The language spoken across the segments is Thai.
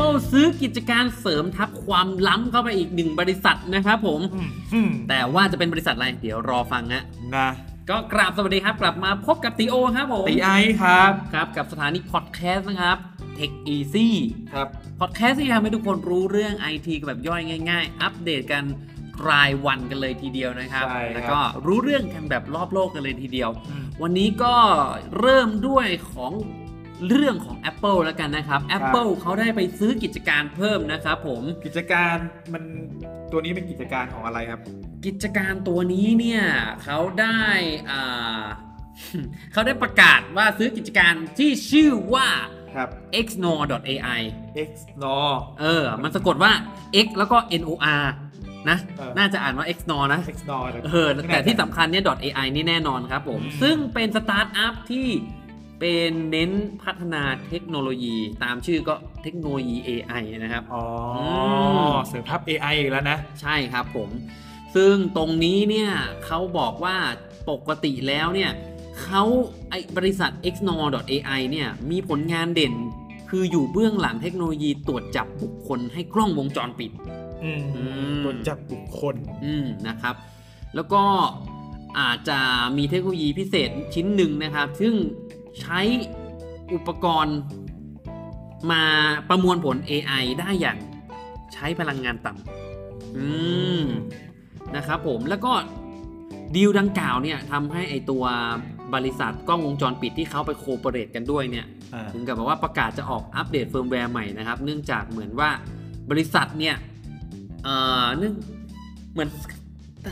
Apple ซื้อกิจการเสริมทับความล้ำเข้าไปอีกหนึ่งบริษัทนะครับผมอืมอืมแต่ว่าจะเป็นบริษัทอะไร เดี๋ยวรอฟังฮะนะก็กราบสวัสดีครับ กลับมาพบกับตีโอครับผมตีไอครับครับ กับสถานีพอดแคสต์นะครับ Tech Easy ครับพอดแคสต์ที่ทำให้ทุกคนรู้เรื่อง IT กันแบบย่อยง่าย ๆ อัปเดตกันรายวันกันเลยทีเดียวนะครับใช่ครับแล้วก็รู้เรื่องกันแบบรอบโลกกันเลยทีเดียวอืมวันนี้ก็เริ่มด้วยของ เรื่องของ Apple แล้วกันนะครับ Apple เขาได้ไปซื้อกิจการเพิ่มนะครับผมกิจการมันตัวนี้เป็นกิจการของอะไรครับ กิจการตัวนี้เนี่ยเขาได้อ่าเขาได้ประกาศว่าซื้อกิจการที่ชื่อว่าครับ xnor.ai X n o เออ มันสะกดว่า x แล้วก็ nor นะเออน่าจะอ่านว่า xnor นะ X n o เออแต่ที่สำคัญเนี่ย .ai นี่แน่นอนครับผมอืมซึ่งเป็นสตาร์ทอัพที่ เป็นเน้นพัฒนาเทคโนโลยีตามชื่อก็เทคโนโลยี AI นะครับ อ๋ออมเสริมทับ AI อีกแล้วนะ ใช่ครับผม ซึ่งตรงนี้เนี่ยเขาบอกว่าปกติแล้วเนี่ยเขาไอบริษัท xnor.ai เนี่ยมีผลงานเด่น คืออยู่เบื้องหลังเทคโนโลยีตรวจจับบุคคลให้กล้องวงจรปิดอืมอืมตรวจจับบุคคลอืมนะครับ แล้วก็อาจจะมีเทคโนโลยีพิเศษชิ้นหนึ่งนะครับ ซึ่ง ใช้อุปกรณ์มาประมวลผล AI ได้อย่างใช้พลังงานต่ำอืมนะครับผมแล้วก็ดีลดังกล่าวเนี่ยทำให้ไอตัวบริษัทกล้องวงจรปิดที่เขาไป cooperate กันด้วยเนี่ยอ่าถึงกับบอกว่าประกาศจะออกอัปเดตเฟิร์มแวร์ใหม่นะครับ เนื่องจากเหมือนว่าบริษัทเนี่ยเอ่อเนื่องเหมือน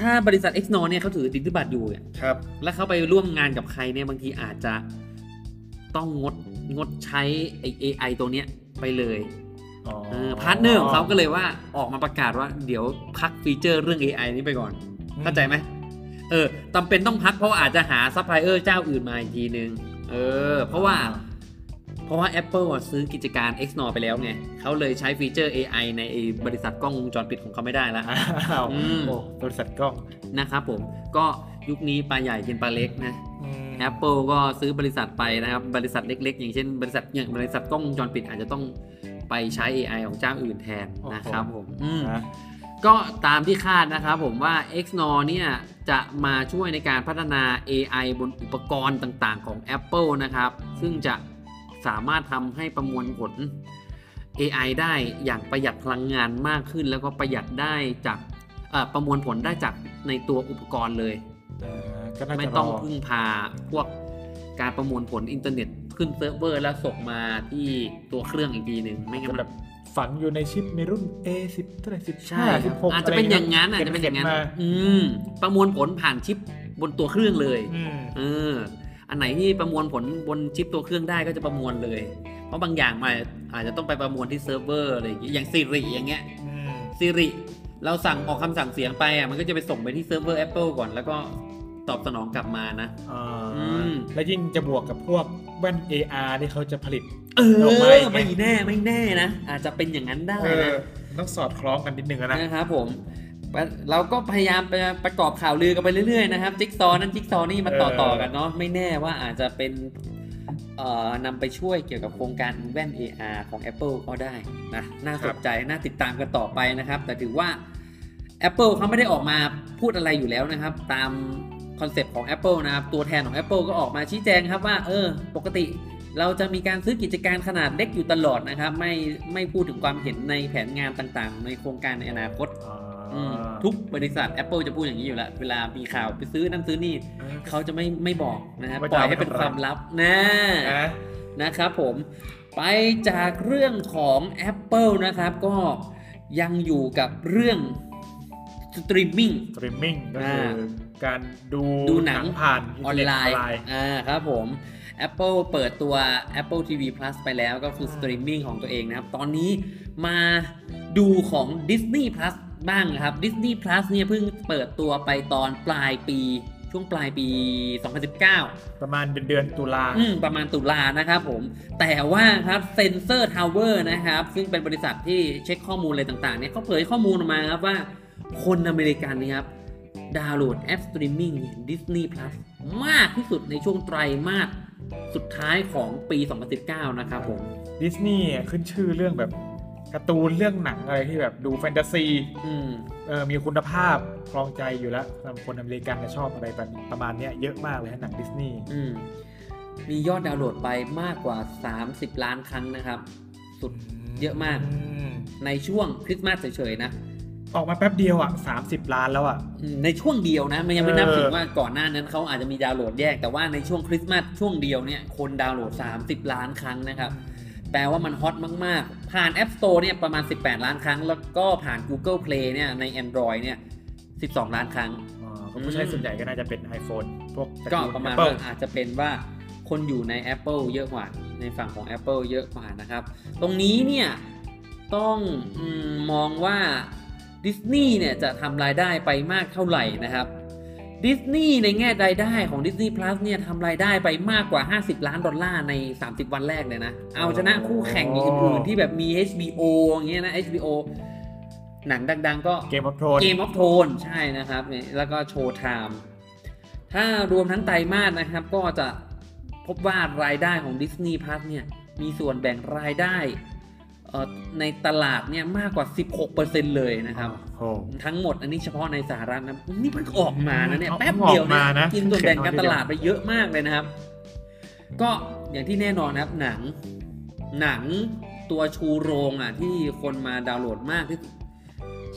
ถ้าบริษัท Xnor เนี่ยเขาถือสิทธิบัตรอยู่เนี่ยครับ แล้วเขาไปร่วมงานกับใครเนี่ยบางทีอาจจะ ต้องงดงดใช้ไอ AI ตัวเนี้ยไปเลยเออ partner ของเขาก็เลยว่าออกมาประกาศว่าเดี๋ยวพัก feature เรื่อง AI นี้ไปก่อน เข้าใจไหมเออจำเป็นต้องพักเพราะว่าอาจจะหาซัพพลายเออร์เจ้าอื่นมาอีกทีนึง เออ เพราะว่า เพราะว่า Apple อะซื้อกิจการ Xnor ไปแล้วไงเขาเลยใช้ฟีเจอร์ AI ในไอ้บริษัทกล้องวงจรปิดของเขาไม่ได้แล้วอ้าวอืมโอ้บริษัทกล้องนะครับผม ก็ยุคนี้ปลาใหญ่กินปลาเล็กนะอืม Apple ก็ซื้อบริษัทไปนะครับ บริษัทเล็ก ๆ อย่างเช่น บริษัทอย่างบริษัทกล้องวงจรปิดอาจจะต้องไปใช้ AI ของเจ้าอื่นแทนนะครับผมอืมนะก็ตามที่คาดนะครับผมว่า Xnor เนี่ยจะมาช่วยในการพัฒนา AI บนอุปกรณ์ต่างๆ ของ Apple นะครับ ซึ่งจะสามารถทำให้ประมวลผล AI ได้อย่างประหยัดพลังงานมากขึ้น แล้วก็ประหยัดได้จากเอ่อประมวลผลได้จากในตัวอุปกรณ์เลยอ่า ก็น่าจะไม่ต้องพึ่งพาพวกการประมวลผลอินเทอร์เน็ตขึ้นเซิร์ฟเวอร์แล้วส่งมาที่ตัวเครื่องอีกทีหนึ่งไม่งั้นจะมันแบบฝังอยู่ในชิปในรุ่น A10 เท่าไหร่10ใช่ครับ16อาจจะเป็นอย่างนั้นอาจจะเป็นอย่างนั้นมาอืมประมวลผลผ่านชิปบนตัวเครื่องเลยอืมเอออันไหนที่ประมวลผลบนชิปตัวเครื่องได้ก็จะประมวลเลย เพราะบางอย่างมันอาจจะต้องไปประมวลที่เซิร์ฟเวอร์อะไรอย่างเงี้ยอย่าง Siri อย่างเงี้ยอืม Siri เราสั่งออกคำสั่งเสียงไปอะมันก็จะไปส่งไปที่เซิร์ฟเวอร์ Apple ก่อนแล้วก็ ตอบสนองกลับมานะอ่าอืมแล้วยิ่งจะบวกกับพวกแว่น AR ที่เขาจะผลิต เอออกมาอีกไงไม่แน่ไม่แน่นะ อาจจะเป็นอย่างนั้นได้เออนะต้องสอดคล้องกันนิดนึงอะนะ นะครับผมเราก็พยายามไปประกอบข่าวลือกันไปเรื่อยๆนะครับจิ๊กซอว์นั้นจิ๊กซอว์นี่มาต่อเออต่อกันเนาะไม่แน่ว่าอาจจะเป็นเอ่อนำไปช่วยเกี่ยวกับโครงการแว่น AR ของ Apple ก็ได้นะน่าสนใจน่าติดตามกันต่อไปนะครับ แต่ถือว่า Apple เขาไม่ได้ออกมาพูดอะไรอยู่แล้วนะครับ ตาม concept ของ Apple นะครับ ตัวแทนของ Apple ก็ออกมาชี้แจงครับว่า เออ ปกติเราจะมีการซื้อกิจการขนาดเล็กอยู่ตลอดนะครับ ไม่ไม่พูดถึงความเห็นในแผนงานต่างๆ ในโครงการในอนาคตอ่าอืมทุกบริษัท Apple จะพูดอย่างนี้อยู่แล้ว เวลามีข่าวไปซื้อนั่นซื้อนี่เออเขาจะไม่ไม่บอกนะครับว่าปจะล่อยเอาไปให้เป็นทำอะไรความลับนะนะนะครับผมไปจากเรื่องของ Apple นะครับ ก็ยังอยู่กับเรื่อง streaming streaming ก็คืออ่า การดูดูหนังผ่านออนไลน์อินเทอร์เน็ตอ่าครับผม Apple เปิดตัว Apple TV Plus ไปแล้วก็คือสตรีมมิ่งของตัวเองนะครับ ตอนนี้มาดูของ Disney Plus บ้างนะครับ Disney Plus เนี่ยเพิ่งเปิดตัวไปตอนปลายปีช่วงปลายปี 2019 ประมาณเป็นเดือนตุลาอืมประมาณตุลานะครับผม แต่ว่าครับ Sensor Tower นะครับ ซึ่งเป็นบริษัทที่เช็คข้อมูลอะไรต่างๆเนี่ยเขาเผยข้อมูลออกมาครับว่าคนอเมริกันนี่ครับ ดาวน์โหลดแอป streaming Disney Plus มากที่สุดในช่วงไตรมาสสุดท้ายของปี 2019 นะครับผม ดิสนีย์ขึ้นชื่อเรื่องแบบการ์ตูนเรื่องหนังอะไรที่แบบดูแฟนตาซีอืม เออมีคุณภาพครองใจอยู่แล้วสำหรับคนอเมริกันจะชอบอะไรแบบประมาณเนี้ยเยอะมากเลยฮะหนังดิสนีย์อืม มียอดดาวน์โหลดไปมากกว่า 30 ล้านครั้งนะครับ สุด เยอะมากมในช่วงคริสต์มาสเฉยๆนะ ออกมาแป๊บเดียวอะ30ล้านแล้วอะอืมในช่วงเดียวนะ มันยังไม่นับเออถึงว่าก่อนหน้านั้นเขาอาจจะมีดาวน์โหลดแยก แต่ว่าในช่วงคริสต์มาสช่วงเดียวเนี่ยคนดาวน์โหลด 30 ล้านครั้งนะครับ แปลว่ามันฮอตมาก ๆ ผ่าน App Store เนี่ยประมาณ 18 ล้านครั้ง แล้วก็ผ่าน Google Play เนี่ยใน Android เนี่ย 12 ล้านครั้งอ๋อก็ผู้ใช้ส่วนใหญ่ก็น่าจะเป็น iPhone พวกตก็ลประมาณ Apple ว่าอาจจะเป็นว่าคนอยู่ใน Apple เยอะกว่า ในฝั่งของ Apple เยอะกว่านะครับ ตรงนี้เนี่ยต้องอมมองว่า ดิสนีย์เนี่ยจะทำรายได้ไปมากเท่าไหร่นะครับดิสนีย์ในแง่รายได้ของ Disney Plus เนี่ยทำรายได้ไปมากกว่า 50 ล้านดอลลาร์ใน 30 วันแรกเลยนะ เอาชนะคู่แข่งอื่นๆที่แบบมี HBO อย่างเงี้ยนะ HBO หนังดัง ๆ ก็ Game of Thrones Game of Thrones ใช่นะครับเนี่ยแล้วก็ Showtimeถ้ารวมทั้งไตรมาสนะครับ ก็จะพบว่ารายได้ของ Disney Plus เนี่ยมีส่วนแบ่งรายได้เอ่อ ในตลาดเนี่ยมากกว่า 16%เลยนะครับโอ้โหทั้งหมดอันนี้เฉพาะในสหรัฐนะนี่เพิ่งออกมานะเนี่ยอืมแป๊บเดียวออกมานะกินส่วนแบ่งการเขียนน้อยทีเดียวตลาดไปเยอะมากเลยนะครับ ก็อย่างที่แน่นอนนะครับหนังหนังตัวชูโรงอะที่คนมาดาวน์โหลดมากที่สุด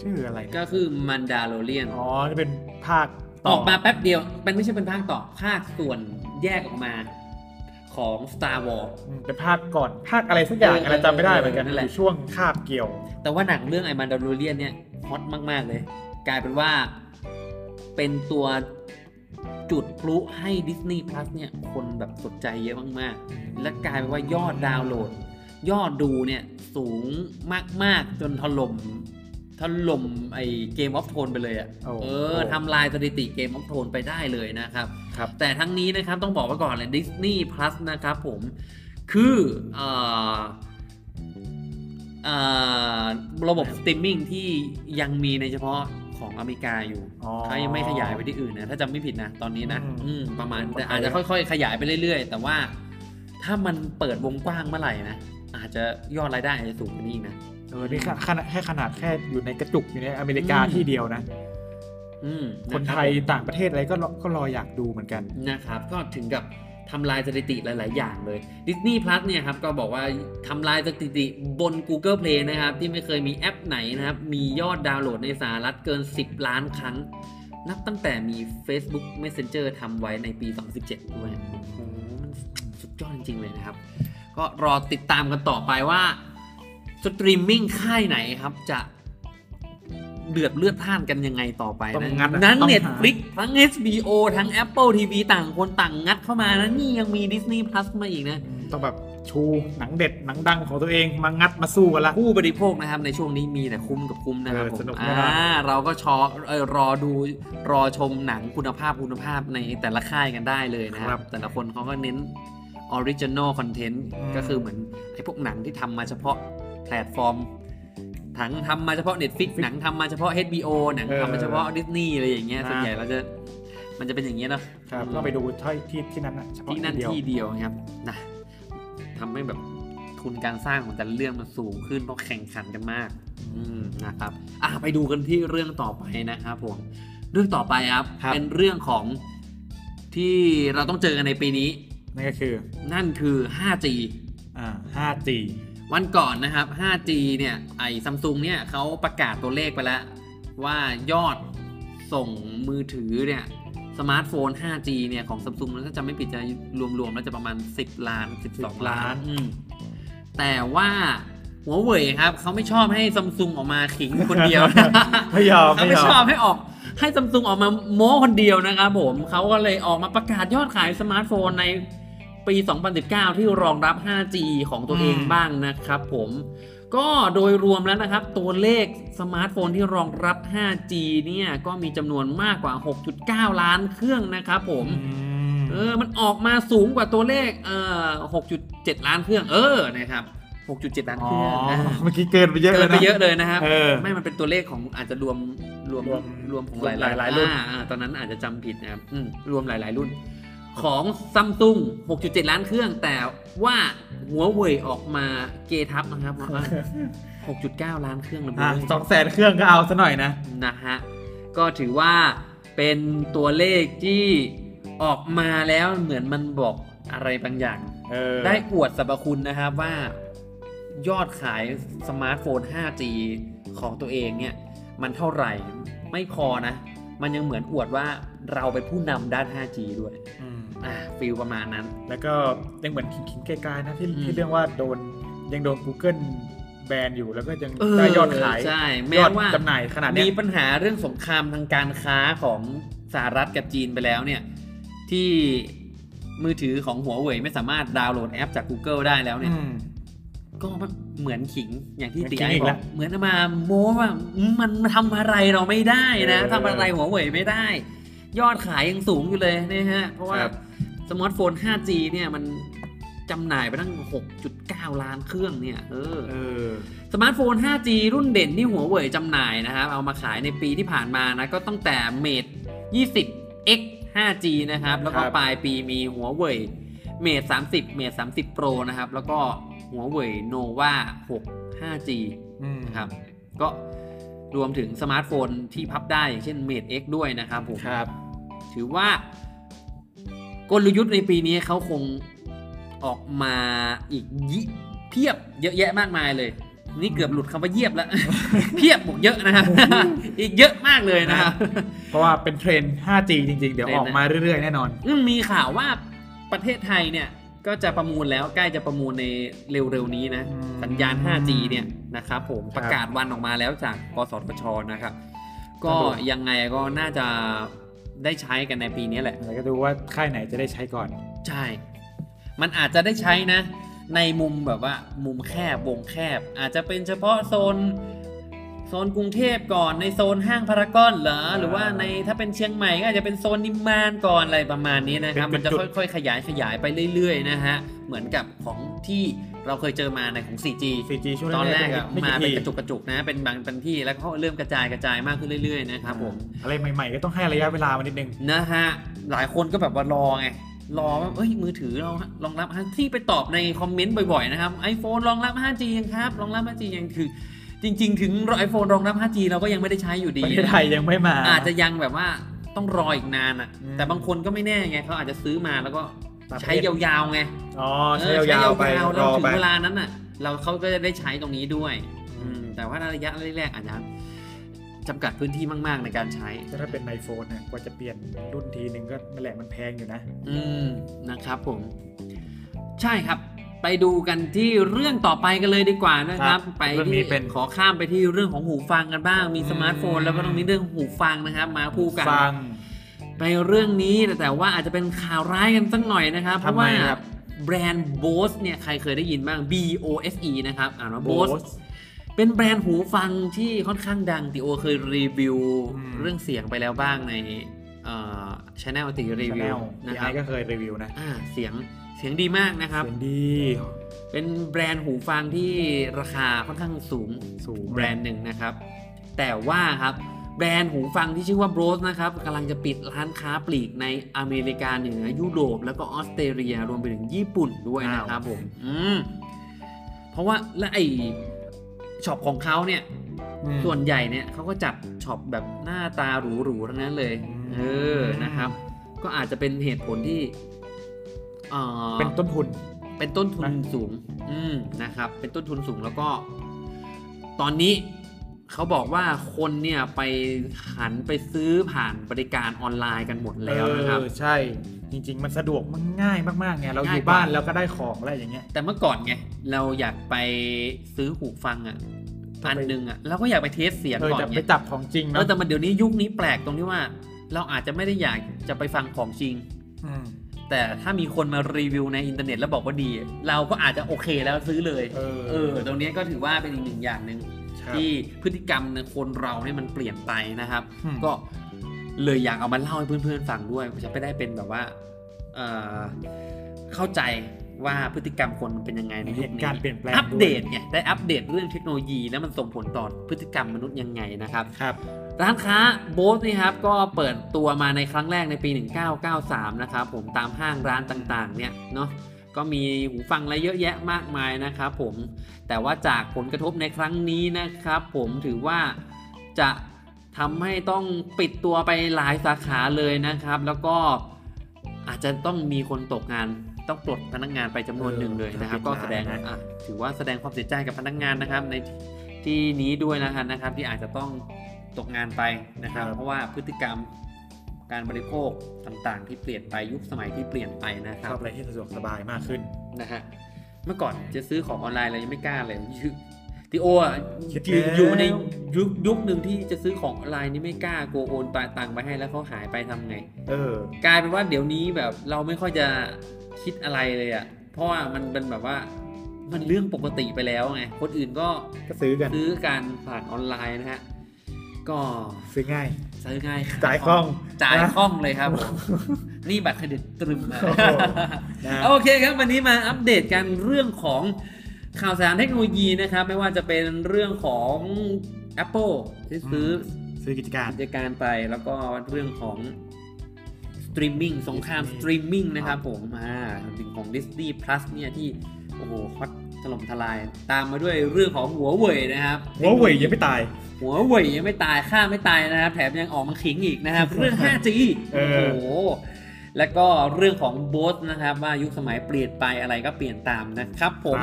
ชื่ออะไรนะก็คือมันดาโลเรียนอ๋อนี่เป็นภาคออกมาแป๊บเดียว มันไม่ใช่เป็นภาคต่อภาคส่วนแยกออกมา ของ Star Wars อืมเป็นภาคก่อนภาคอะไรสักอย่างเอออะไรจำไม่ได้เหมือนกันนั่นแหละอยู่ช่วงคาบเกี่ยว แต่ว่าหนังเรื่องไอมันดาโลเรียนเนี่ยฮอตมาก ๆ เลย กลายเป็นว่าเป็นตัวจุดพลุให้ Disney Plus เนี่ยคนแบบสนใจเยอะมาก ๆ และกลายเป็นว่ายอดดาวน์โหลด ยอดดูเนี่ยสูงมาก ๆ จนถล่ม ถล่มไอ Game of Thrones ไปเลยอะโอ้เออทำลายสถิติ Game of Thrones ไปได้เลยนะครับ ครับ แต่ทั้งนี้นะครับต้องบอกไว้ก่อนเลย Disney Plus นะครับผมคือเอ่อเอ่อระบบสตรีมมิ่งที่ยังมีในเฉพาะของอเมริกาอยู่ อ๋อเขายังไม่ขยายไปที่อื่นนะ ถ้าจำไม่ผิดนะตอนนี้นะ อืมอืมประมาณประมาณแต่อาจจะค่อยๆ ขยายไปเรื่อยๆ แต่ว่าถ้ามันเปิดวงกว้างเมื่อไหร่นะ อาจจะยอดรายได้อาจจะสูงกว่านี้อีกนะ เออนี่ขนาดแค่ขนาดแค่อยู่ในกระจุกอยู่ในอเมริกาอืมที่เดียวนะอืมคนนะรับไทยต่างประเทศอะไรก็รอก็รออยากดูเหมือนกันนะครับ ก็ถึงกับทำลายสถิติหลาย ๆ อย่างเลย Disney Plus เนี่ยครับก็บอกว่าทำลายสถิติบน Google Play นะครับ ที่ไม่เคยมีแอปไหนนะครับ มียอดดาวน์โหลดในสหรัฐเกิน 10 ล้านครั้ง นับตั้งแต่มี Facebook Messenger ทำไว้ในปี 2017 ด้วยโอ้โหมันสุดยอดจริง ๆ เลยนะครับ ก็รอติดตามกันต่อไปว่า สตรีมมิ่งค่ายไหนครับจะเดือดเลือดพล่านกันยังไงต่อไปต้องนะงัดอะนั้นต้องหา Netflix ทั้ง HBO ทั้ง Apple TV ต่างคนต่างงัดเข้ามานะนี่ยังมี Disney Plus มาอีกนะ ต้องแบบชูหนังเด็ดหนังดังของตัวเองมางัดมาสู้กันละ ผู้บริโภคนะครับในช่วงนี้มีแต่คุ้มกับคุ้มนะครับเออผมสนุกอ่าแน่นอนาเราก็ชอเออรอดูรอชมหนังคุณภาพคุณภาพในแต่ละค่ายกันได้เลยนะครับ แต่ละคนเขาก็เน้น Original Content ก็คือเหมือนไอ้พวกหนังที่ทำมาเฉพาะแพลตฟอร์มหนังทำมาเฉพาะ Netflix หนังทำมาเฉพาะ HBO หนังทำมาเฉพาะ Disney อะไรอย่างเงี้ยส่วนใหญ่เราจะมันจะเป็นอย่างเงี้ยเนอะครับก็ไปดูที่ที่ที่นั้นนะเฉพาะที่นั่นเดียวที่เดียวนะครับนะทำให้แบบทุนการสร้างของแต่ละเรื่องมันสูงขึ้นเพราะแข่งขันกันมากอืมนะครับอะไปดูกันที่เรื่องต่อไปนะครับผมเรื่องต่อไปครับครับเป็นเรื่องของที่เราต้องเจอกันในปีนี้นั่นก็คือนั่นคือ 5G อ่า 5G วันก่อนนะครับ 5G เนี่ย ไอ้ซัมซุงเนี่ยเขาประกาศตัวเลขไปแล้ว ว่ายอดส่งมือถือเนี่ย สมาร์ทโฟน 5G เนี่ย ของซัมซุงนั้นก็จะไม่ผิดจะรวมๆ แล้วจะประมาณ 10 ล้าน 12 ล้านอืมแต่ว่าหัวเว่ยครับ เขาไม่ชอบให้ซัมซุงออกมาขิงคนเดียวนะไม่ยอมเขาไม่ไม่ยอมให้ออกให้ซัมซุงออกมาโม้คนเดียวนะครับผมเขาก็เลยออกมาประกาศยอดขายสมาร์ทโฟนใน ปี 2019 ที่รองรับ 5G ของตัวเองอืมบ้างนะครับผมก็โดยรวมแล้วนะครับ ตัวเลขสมาร์ทโฟนที่รองรับ 5G เนี่ยก็มีจำนวนมากกว่า 6.9 ล้านเครื่องนะครับผมอืมมเออมันออกมาสูงกว่าตัวเลขเอ่อ6.7 ล้านเครื่องเออนะครับ6.7 ล้านอ๋เคอรื่องนะเมื่อกี้เกินไปเยอะเกิเลนยไปนะเยอะเลยนะครับเออไม่มันเป็นตัวเลขของอาจจะรวมรวมรวมรวมของหลายหลายๆรุ่นอ่าตอนนั้นอาจจะจำผิดนะครับอืมรวมหลาย ๆ รุ่น ของซัมซุง6.7 ล้านเครื่อง แต่ว่าหัวเว่ยออกมาเกทับนะครับว่า6.9 ล้านเครื่องนะอะเว้ยสองแสนเครื่องก็เอาซะหน่อยนะ นะฮะ ก็ถือว่าเป็นตัวเลขที่ออกมาแล้วเหมือนมันบอกอะไรบางอย่างเออได้อวดสรรพคุณนะครับว่ายอดขายสมาร์ทโฟน 5G ของตัวเองเนี่ย มันเท่าไหร่ไม่พอนะ มันยังเหมือนอวดว่าเราเป็นผู้นำด้าน 5G ด้วย อืมอ่า feel ประมาณนั้น แล้วก็ยังเหมือนขิงิงๆไกลๆนะที่อืมที่เรื่องว่าโดนยังโดน Google แบนอยู่แล้วก็ยังเออได้ยอดขายใช่ยแม้อดว่าจำหน่ายขนาดเนี้มียปัญหาเรื่องสงครามทางการค้าของสหรัฐกับจีนไปแล้วเนี่ย ที่มือถือของหัวเว่ยไม่สามารถดาวน์โหลดแอปจาก Google ได้แล้วเนี่ยอืมก็เหมือนขิงอย่างที่เหมือนตีขิงไอ้อีกบแล้อกวเหมือนมาโม้ว่ามันทำอะไรเราไม่ได้นะเออทำอะไรหัวเว่ยไม่ได้ ยอดขายยังสูงอยู่เลยนะฮะ เพราะว่าครับสมาร์ทโฟน 5G เนี่ยมันจำหน่ายไปตั้ง 6.9 ล้านเครื่องเนี่ย เออเออ สมาร์ทโฟน 5G รุ่นเด่นที่หัวเว่ยจำหน่ายนะครับ เอามาขายในปีที่ผ่านมานะ ก็ตั้งแต่ Mate 20 X 5G นะครับ แล้วก็ครับปลายปีมีหัวเว่ย Mate 30 Mate 30 Pro นะครับ แล้วก็หัวเว่ย Nova 6 5G อืมนะครับ ก็ รวมถึงสมาร์ทโฟนที่พับได้อย่างเช่น Mate X ด้วยนะครับผมครับ ถือว่ากลยุทธ์ในปีนี้เขาคงออกมาอีกยิเพียบเยอะแยะมากมายเลย นี่เกือบหลุดคำว่าเยียบแล้ว เพียบบอกเยอะนะครับ อีกเยอะมากเลยนะครับ เพราะว่าเป็นเทรนด์ 5G จริง ๆ เดี๋ยวเทรนด์ออกมาเรื่อย ๆ แน่นอนอืมมีข่าวว่าประเทศไทยเนี่ย ก็จะประมูลแล้วใกล้จะประมูลในเร็วๆนี้นะอืมสัญญาณ 5G เนี่ยนะครับผมครับประกาศวันออกมาแล้วจากกสทชนะครับ ก็ครับผมยังไงก็น่าจะได้ใช้กันในปีนี้แหละแล้วก็ดูว่าค่ายไหนจะได้ใช้ก่อน ใช่ มันอาจจะได้ใช้นะ ในมุมแบบว่ามุมแคบวงแคบ อาจจะเป็นเฉพาะโซน โซนกรุงเทพก่อนในโซนห้างพารากอนเหรอหรือว่าในถ้าเป็นเชียงใหม่ก็อาจจะเป็นโซนนิมมานก่อนอะไรประมาณนี้นะครับ เป็มันนจะจุด ค่อยๆ ขยายขยายไปเรื่อยๆนะฮะเหมือนกับของที่เราเคยเจอมาในของ 4G 4G ช่วงตอนแรกอะไม่มากี่เป็นทีกระจุกกระจุกนะ เป็นบางเป็นที่แล้วก็เริ่มกระจายกระจายมากขึ้นเรื่อยๆนะครับผมอะไรใหม่ๆ ก็ต้องให้ระยะเวลามานิดนึง นะฮะหลายคนก็แบบว่ารอไงรอว่าเอ้ยมือถือเรารองรับที่ไปตอบในคอมเมนต์บ่อยๆนะครับ iPhone รองรับ 5G ยังครับรองรับ 5G ยังคือ จริง ๆ ถึง iPhone รองรับ 5G เราก็ยังไม่ได้ใช้อยู่ดีประเทศไทยยังไม่มา อาจจะยังแบบว่าต้องรออีกนานอะอืมแต่บางคนก็ไม่แน่ไงเขาอาจจะซื้อมาแล้วก็ประเภทใช้ยาวๆไงอ๋อเอใช้อใช้ยาวๆไปยาวๆรแล้วอถึไปงเวลานั้นอะ เราเขาก็จะได้ใช้ตรงนี้ด้วยอืมอืมแต่ว่าระยะแรกๆอาจจะจำกัดพื้นที่มาก ๆ ในการใช้แต่ถ้าเป็น iPhone เนี่ยกว่าจะเปลี่ยนรุ่นทีนึงก็นั่นแหละมันแพงอยู่นะ อืมนะครับผม ใช่ครับ ไปดูกันที่เรื่องต่อไปกันเลยดีกว่านะคครับไปเรื่องนี้ที่เป็นขอข้ามไปที่เรื่องของหูฟังกันบ้าง มีอืมสมาร์ทโฟน แล้วก็ต้องมีเรื่องหูฟังนะครับ มาคู่กันฟังไปเรื่องนี้แต่แต่ว่าอาจจะเป็นข่าวร้ายกันสักหน่อยนะครับ เพราะว่าทำไมครับแบรนด์ Bose เนี่ยใครเคยได้ยินบ้าง B O S E นะครับอ่านว่า Bose Bose เป็นแบรนด์หูฟังที่ค่อนข้างดังติโอเคยรีวิวอืมเรื่องเสียงไปแล้วบ้างในช anel ติรีวิว Chanel นะพี่คไอรับซ์ก็เคยรีวิวนะอ่าเสียง เสียงดีมากนะครับ เสียงดี เป็นแบรนด์หูฟังที่ราคาค่อนข้างสูงสูงแบรนด์หนึ่งนะครับ แต่ว่าครับแบรนด์หูฟังที่ชื่อว่า Bose นะครับกำลังจะปิดร้านค้าปลีกในอเมริกาเหนือยุโรป แล้วก็ออสเตรเลียรวมไปถึงญี่ปุ่นด้วยนะครับผมอืมเพราะว่าและไอ shop ของเขาเนี่ยอืมส่วนใหญ่เนี่ยเขาก็จัด shop แบบหน้าตาหรูๆทั้งนั้นเลยอืมเออนะครับ ก็อาจจะเป็นเหตุผลที่ เอ่อเป็นต้นทุน เป็นต้นทุนนะสูง อืมนะครับ เป็นต้นทุนสูงแล้วก็ ตอนนี้เขาบอกว่าคนเนี่ยไปหันไปซื้อผ่านบริการออนไลน์กันหมดแล้วนะครับเออใช่จริง ๆ มันสะดวกมันง่ายมากๆไงง่ายกว่าเราอยู่บ้านเราก็ได้ของอะไรอย่างเงี้ย แต่เมื่อก่อนไงเราอยากไปซื้อหูฟังอะต้องอันไปหนึงอะเราก็อยากไป test เสียงเออก่อนจะไงไปจับของจริงเอเนาะอแต่มันเดี๋ยวนี้ยุคนี้แปลกตรงที่ว่า เราอาจจะไม่ได้อยากจะไปฟังของจริงม แต่ถ้ามีคนมารีวิวในอินเทอร์เน็ตแล้วบอกว่าดี เราก็อาจจะโอเคแล้วซื้อเลยเออเออ ตรงนี้ก็ถือว่าเป็นอีกหนึ่งอย่างหนึ่งครับที่พฤติกรรมในคนเราเนี่ยมันเปลี่ยนไปนะครับ อืม ก็เลยอยากเอามาเล่าให้เพื่อนๆฟังด้วยจะไม่ได้เป็นแบบว่าเอ่อเข้าใจ ว่าพฤติกรรมคนมันเป็นยังไงในยุเหคตุนี้การณ์เปลี่ยนแปลงอัปเดตวยไงได้อัปเดตเรื่องเทคโนโลยีแล้วมันส่งผลต่อพฤติกรรมมนุษย์ยังไงนะครับครับร้านค้าโบสนี่ครับก็เปิดตัวมาในครั้งแรกในปี 1993 นะครับผมตามห้างร้านต่างๆ เนี่ยเนาะก็มีหูฟังอะไรเยอะแยะมากมายนะครับผมแต่ว่าจากผลกระทบในครั้งนี้นะครับผมถือว่าจะทำให้ต้องปิดตัวไปหลายสาขาเลยนะครับ แล้วก็อาจจะต้องมีคนตกงาน ต้องปลดพนักงานไปจำนวนหนึ่งเลยนะครับ ก็แสดงถือว่าแสดงความเสียใจกับพนักงานนะครับ ในที่นี้ด้วยนะครับนะครับ ที่อาจจะต้องตกงานไปนะครับ เพราะว่าพฤติกรรมการบริโภคต่างๆ ที่เปลี่ยนไปยุคสมัยที่เปลี่ยนไปนะครับชอบอะไรที่สะดวกสบายมากขึ้นนะฮะเมื่อก่อนจะซื้อของออนไลน์อะไรยังไม่กล้าเลยทีโออะอยู่ในยุคยุคหนึ่งที่จะซื้อของออนไลน์นี่ไม่กล้าโกโอนปตังไปให้แล้วเขาหายไปทำไง เออกลายเป็นว่าเดี๋ยวนี้แบบเราไม่ค่อยจะ คิดอะไรเลยอะ เพราะว่ามันเป็นแบบว่ามันเรื่องปกติไปแล้วไง คนอื่นก็ก็ซื้อกันซื้อการผ่านออนไลน์นะฮะ ก็ซื้อง่าย ซื้อง่ายจ่ายคล่อง จ่ายคล่องเลยครับผม นี่บัตรเครดิตตรึมโอเคครับ วันนี้มาอัปเดตกันเรื่องของข่าวสารเทคโนโลยีนะครับ ไม่ว่าจะเป็นเรื่องของ Apple ที่ซื้อซื้อกิจการกิจการไปแล้วก็เรื่องของสต รีมมิ่งสงครามสตรีมมิ่งนะครับผมอ่าถึงของ Disney Plus เนี่ยที่โอ้โหฮอตถล่มทลาย ตามมาด้วยเรื่องของหัวเว่ยนะครับหัวเว่ยยังไม่ตาย หัวเว่ยยังไม่ตายฆ่าไม่ตายนะครับ แถมยังออกมาขิงอีกนะครับ เรื่อง 5G โอ้โหแล้วก็เรื่องของโบสนะครับ ว่ายุคสมัยเปลี่ยนไปอะไรก็เปลี่ยนตามนะครับ ผม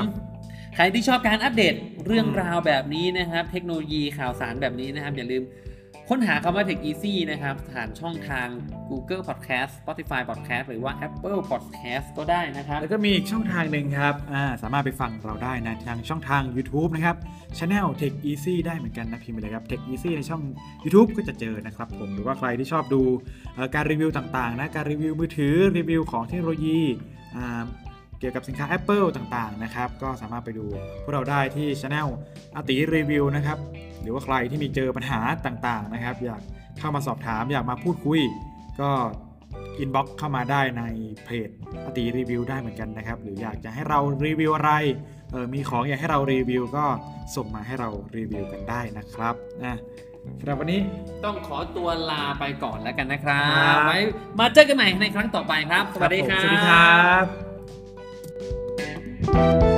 ใครที่ชอบการอัปเดตเรื่องราวแบบนี้นะครับ เทคโนโลยีข่าวสารแบบนี้นะครับ อย่าลืม ค้นหาคำว่า Tech Easy นะครับผ่านช่องทาง Google Podcast Spotify Podcast หรือว่า Apple Podcast ก็ได้นะครับ แล้วก็มีอีกช่องทางหนึ่งครับสามารถไปฟังเราได้นะทางช่องทาง YouTube นะครับ Channel Tech Easy ได้เหมือนกันนะพิมพ์ไปเลยครับ Tech Easy ในช่อง YouTube ก็จะเจอนะครับผมหรือว่าใครที่ชอบดูการรีวิวต่างๆนะการรีวิวมือถือรีวิวของเทคโนโลยี เกี่ยวกับสินค้า Apple ต่างๆนะครับก็สามารถไปดูพวกเราได้ที่ Channel อาติรีวิวนะครับหรือว่าใครที่มีเจอปัญหาต่างๆนะครับอยากเข้ามาสอบถามอยากมาพูดคุย ก็inbox เข้ามาได้ในเพจอาติรีวิวได้เหมือนกันนะครับหรืออยากจะให้เรารีวิวอะไรเออมีของอยากให้เรารีวิวก็ส่งมาให้เรารีวิวกันได้นะครับนะสำหรับวันนี้ต้องขอตัวลาไปก่อนแล้วกันนะครับ ไว้มาเจอกันใหม่ในครั้งต่อไปครับ สวัสดีครับ สวัสดีครับ you